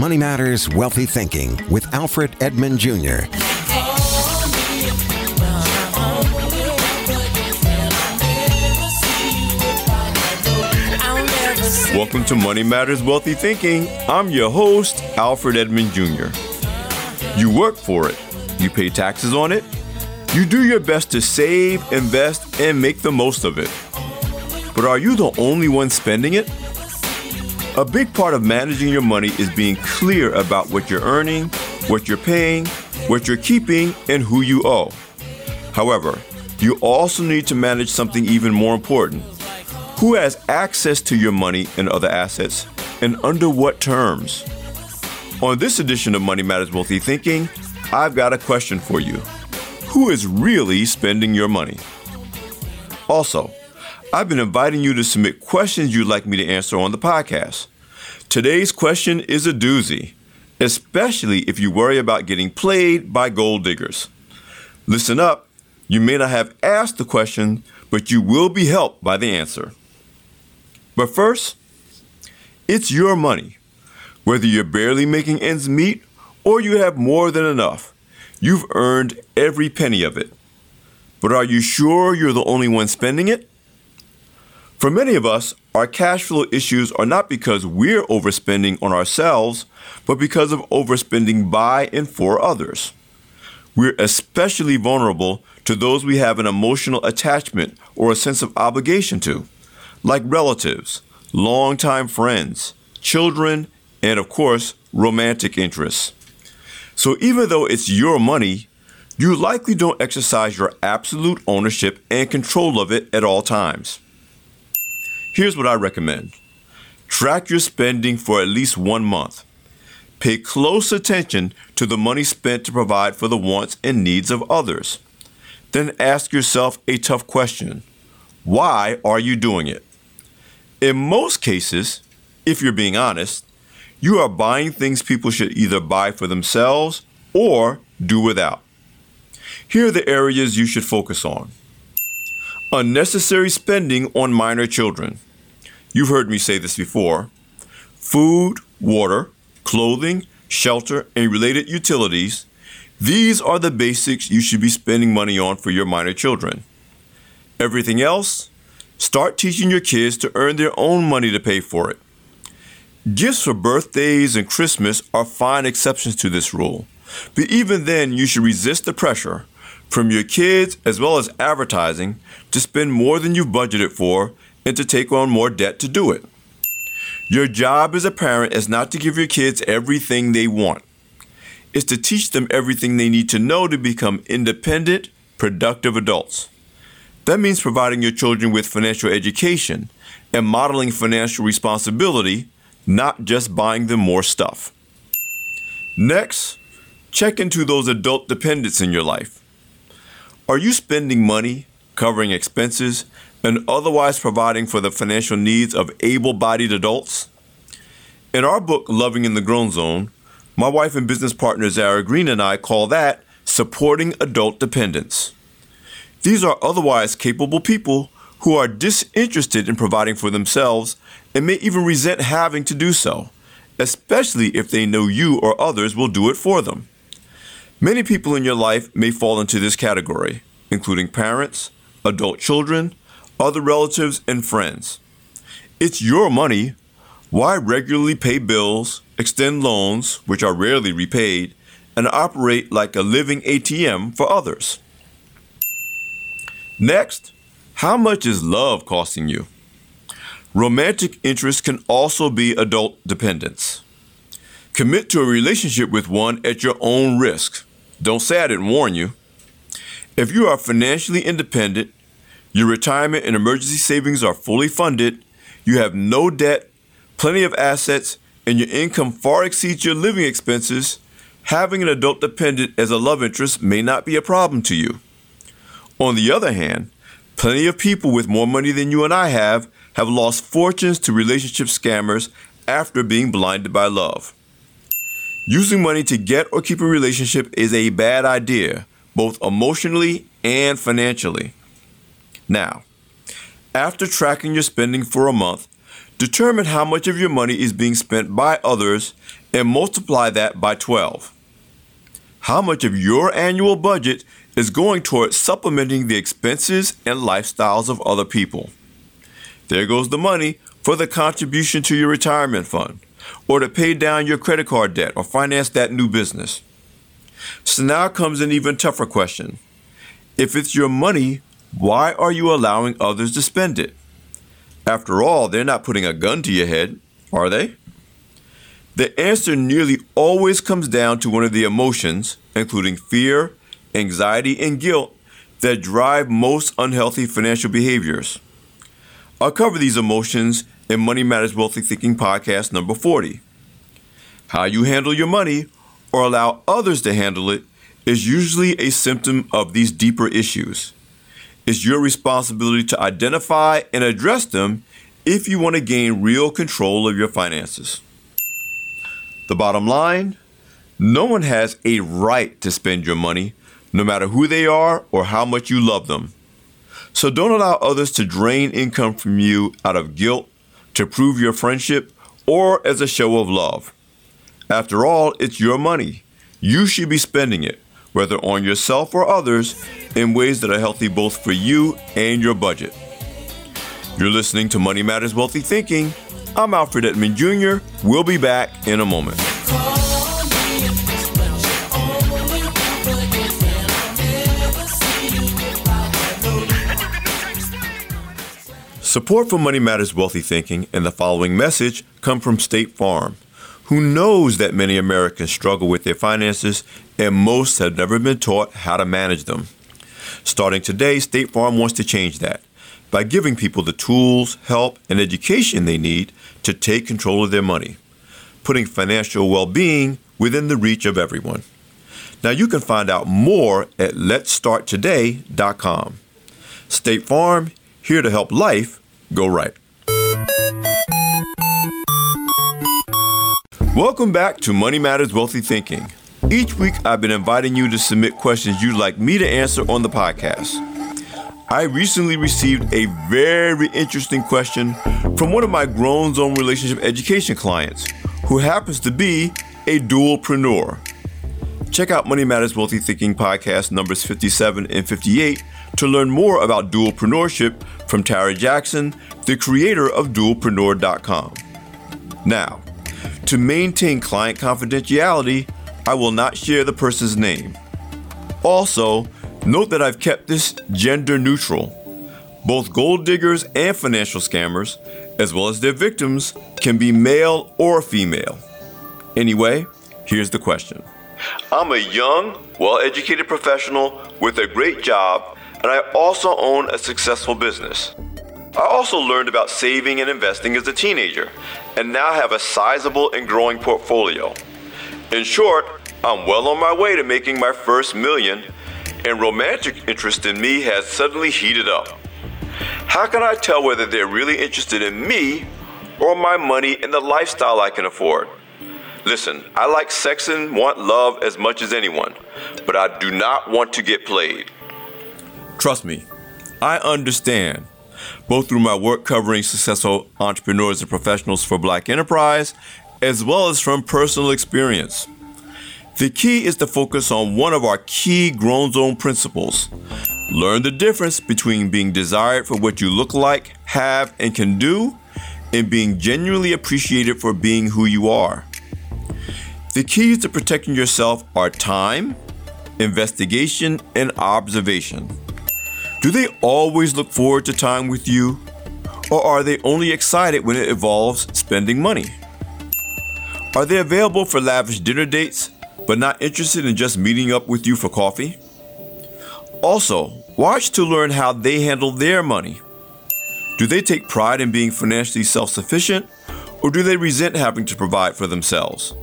Money Matters Wealthy Thinking with Alfred Edmond Jr. Welcome to Money Matters Wealthy Thinking. I'm your host, Alfred Edmond Jr. You work for it, you pay taxes on it, you do your best to save, invest, and make the most of it. But are you the only one spending it? A big part of managing your money is being clear about what you're earning, what you're paying, what you're keeping, and who you owe. However, you also need to manage something even more important. Who has access to your money and other assets, and under what terms? On this edition of Money Matters Wealthy Thinking, I've got a question for you. Who is really spending your money? Also, I've been inviting you to submit questions you'd like me to answer on the podcast. Today's question is a doozy, especially if you worry about getting played by gold diggers. Listen up, you may not have asked the question, but you will be helped by the answer. But first, it's your money. Whether you're barely making ends meet or you have more than enough, you've earned every penny of it. But are you sure you're the only one spending it? For many of us, our cash flow issues are not because we're overspending on ourselves, but because of overspending by and for others. We're especially vulnerable to those we have an emotional attachment or a sense of obligation to, like relatives, longtime friends, children, and of course, romantic interests. So even though it's your money, you likely don't exercise your absolute ownership and control of it at all times. Here's what I recommend track your spending for at least one month. Pay close attention to the money spent to provide for the wants and needs of others. Then ask yourself a tough question Why are you doing it? In most cases, if you're being honest, you are buying things people should either buy for themselves or do without. Here are the areas you should focus on unnecessary spending on minor children. You've heard me say this before. Food, water, clothing, shelter, and related utilities, these are the basics you should be spending money on for your minor children. Everything else, start teaching your kids to earn their own money to pay for it. Gifts for birthdays and Christmas are fine exceptions to this rule, but even then, you should resist the pressure from your kids as well as advertising to spend more than you've budgeted for and to take on more debt to do it. Your job as a parent is not to give your kids everything they want. It's to teach them everything they need to know to become independent, productive adults. That means providing your children with financial education and modeling financial responsibility, not just buying them more stuff. Next, check into those adult dependents in your life. Are you spending money, covering expenses, and otherwise providing for the financial needs of able bodied adults? In our book, Loving in the Grown Zone, my wife and business partner Zara Green and I call that supporting adult dependents. These are otherwise capable people who are disinterested in providing for themselves and may even resent having to do so, especially if they know you or others will do it for them. Many people in your life may fall into this category, including parents, adult children, other relatives, and friends. It's your money. Why regularly pay bills, extend loans, which are rarely repaid, and operate like a living ATM for others? Next, how much is love costing you? Romantic interest can also be adult dependence. Commit to a relationship with one at your own risk. Don't say I didn't warn you. If you are financially independent, your retirement and emergency savings are fully funded, you have no debt, plenty of assets, and your income far exceeds your living expenses, having an adult dependent as a love interest may not be a problem to you. On the other hand, plenty of people with more money than you and I have have lost fortunes to relationship scammers after being blinded by love. Using money to get or keep a relationship is a bad idea, both emotionally and financially. Now, after tracking your spending for a month, determine how much of your money is being spent by others and multiply that by 12. How much of your annual budget is going towards supplementing the expenses and lifestyles of other people? There goes the money for the contribution to your retirement fund, or to pay down your credit card debt or finance that new business. So now comes an even tougher question. If it's your money, why are you allowing others to spend it? After all, they're not putting a gun to your head, are they? The answer nearly always comes down to one of the emotions, including fear, anxiety, and guilt, that drive most unhealthy financial behaviors. I'll cover these emotions in Money Matters Wealthy Thinking podcast number 40. How you handle your money or allow others to handle it is usually a symptom of these deeper issues. It's your responsibility to identify and address them if you want to gain real control of your finances. The bottom line no one has a right to spend your money, no matter who they are or how much you love them. So don't allow others to drain income from you out of guilt, to prove your friendship, or as a show of love. After all, it's your money. You should be spending it, whether on yourself or others, in ways that are healthy both for you and your budget. You're listening to Money Matters Wealthy Thinking. I'm Alfred Edmond Jr. We'll be back in a moment. Support for Money Matters Wealthy Thinking and the following message come from State Farm, who knows that many Americans struggle with their finances and most have never been taught how to manage them. Starting today, State Farm wants to change that by giving people the tools, help, and education they need to take control of their money, putting financial well being within the reach of everyone. Now, you can find out more at letstarttoday.com. State Farm, here to help life go right. Welcome back to Money Matters Wealthy Thinking. Each week, I've been inviting you to submit questions you'd like me to answer on the podcast. I recently received a very interesting question from one of my Grown Zone Relationship Education clients who happens to be a dualpreneur. Check out Money Matters Wealthy Thinking podcast numbers 57 and 58 to learn more about dualpreneurship from Tara Jackson, the creator of dualpreneur.com. Now, to maintain client confidentiality, I will not share the person's name. Also, note that I've kept this gender neutral. Both gold diggers and financial scammers, as well as their victims, can be male or female. Anyway, here's the question I'm a young, well educated professional with a great job and I also own a successful business. I also learned about saving and investing as a teenager, and now have a sizable and growing portfolio. In short, I'm well on my way to making my first million, and romantic interest in me has suddenly heated up. How can I tell whether they're really interested in me or my money and the lifestyle I can afford? Listen, I like sex and want love as much as anyone, but I do not want to get played. Trust me, I understand, both through my work covering successful entrepreneurs and professionals for Black Enterprise, as well as from personal experience. The key is to focus on one of our key Grown Zone principles. Learn the difference between being desired for what you look like, have, and can do, and being genuinely appreciated for being who you are. The keys to protecting yourself are time, investigation, and observation. Do they always look forward to time with you? Or are they only excited when it involves spending money? Are they available for lavish dinner dates, but not interested in just meeting up with you for coffee? Also, watch to learn how they handle their money. Do they take pride in being financially self sufficient, or do they resent having to provide for themselves?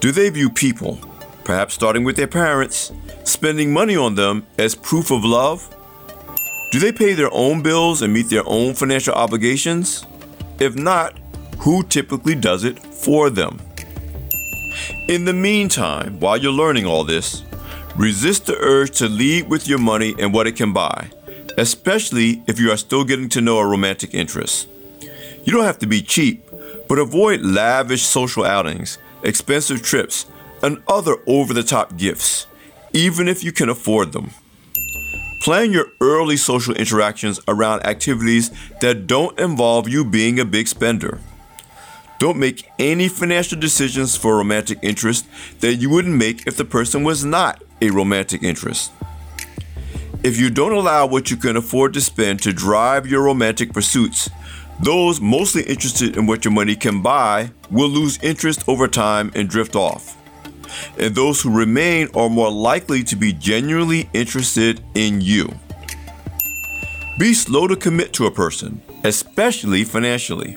Do they view people, perhaps starting with their parents, spending money on them as proof of love do they pay their own bills and meet their own financial obligations? If not, who typically does it for them? In the meantime, while you're learning all this, resist the urge to lead with your money and what it can buy, especially if you are still getting to know a romantic interest. You don't have to be cheap, but avoid lavish social outings, expensive trips, and other over the top gifts, even if you can afford them. Plan your early social interactions around activities that don't involve you being a big spender. Don't make any financial decisions for romantic interest that you wouldn't make if the person was not a romantic interest. If you don't allow what you can afford to spend to drive your romantic pursuits, those mostly interested in what your money can buy will lose interest over time and drift off. And those who remain are more likely to be genuinely interested in you. Be slow to commit to a person, especially financially.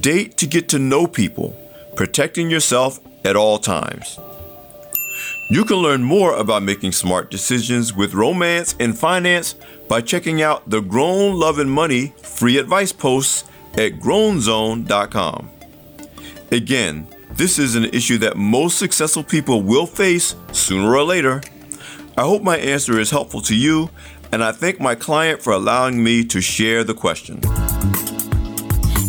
Date to get to know people, protecting yourself at all times. You can learn more about making smart decisions with romance and finance by checking out the Grown Love and Money free advice posts at grownzone.com. Again, this is an issue that most successful people will face sooner or later. I hope my answer is helpful to you, and I thank my client for allowing me to share the question.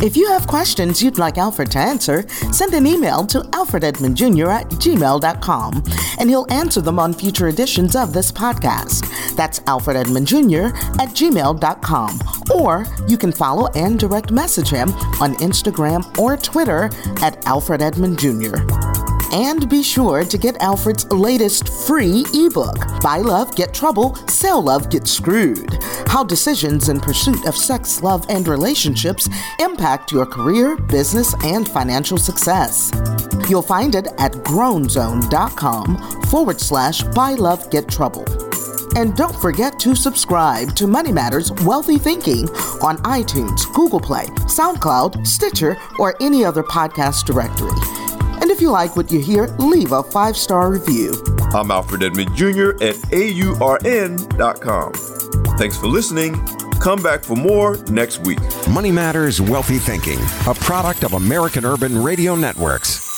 If you have questions you'd like Alfred to answer, send an email to alfrededmondjr at gmail.com and he'll answer them on future editions of this podcast. That's alfrededmondjr at gmail.com. Or you can follow and direct message him on Instagram or Twitter at Alfred Edmond Jr. And be sure to get Alfred's latest free ebook, Buy Love, Get Trouble, Sell Love, Get Screwed How Decisions in Pursuit of Sex, Love, and Relationships Impact Your Career, Business, and Financial Success. You'll find it at grownzone.com forward slash Buy Love, Get Trouble. And don't forget to subscribe to Money Matters Wealthy Thinking on iTunes, Google Play, SoundCloud, Stitcher, or any other podcast directory. And if you like what you hear, leave a five star review. I'm Alfred Edmond Jr. at AURN.com. Thanks for listening. Come back for more next week. Money Matters Wealthy Thinking, a product of American Urban Radio Networks.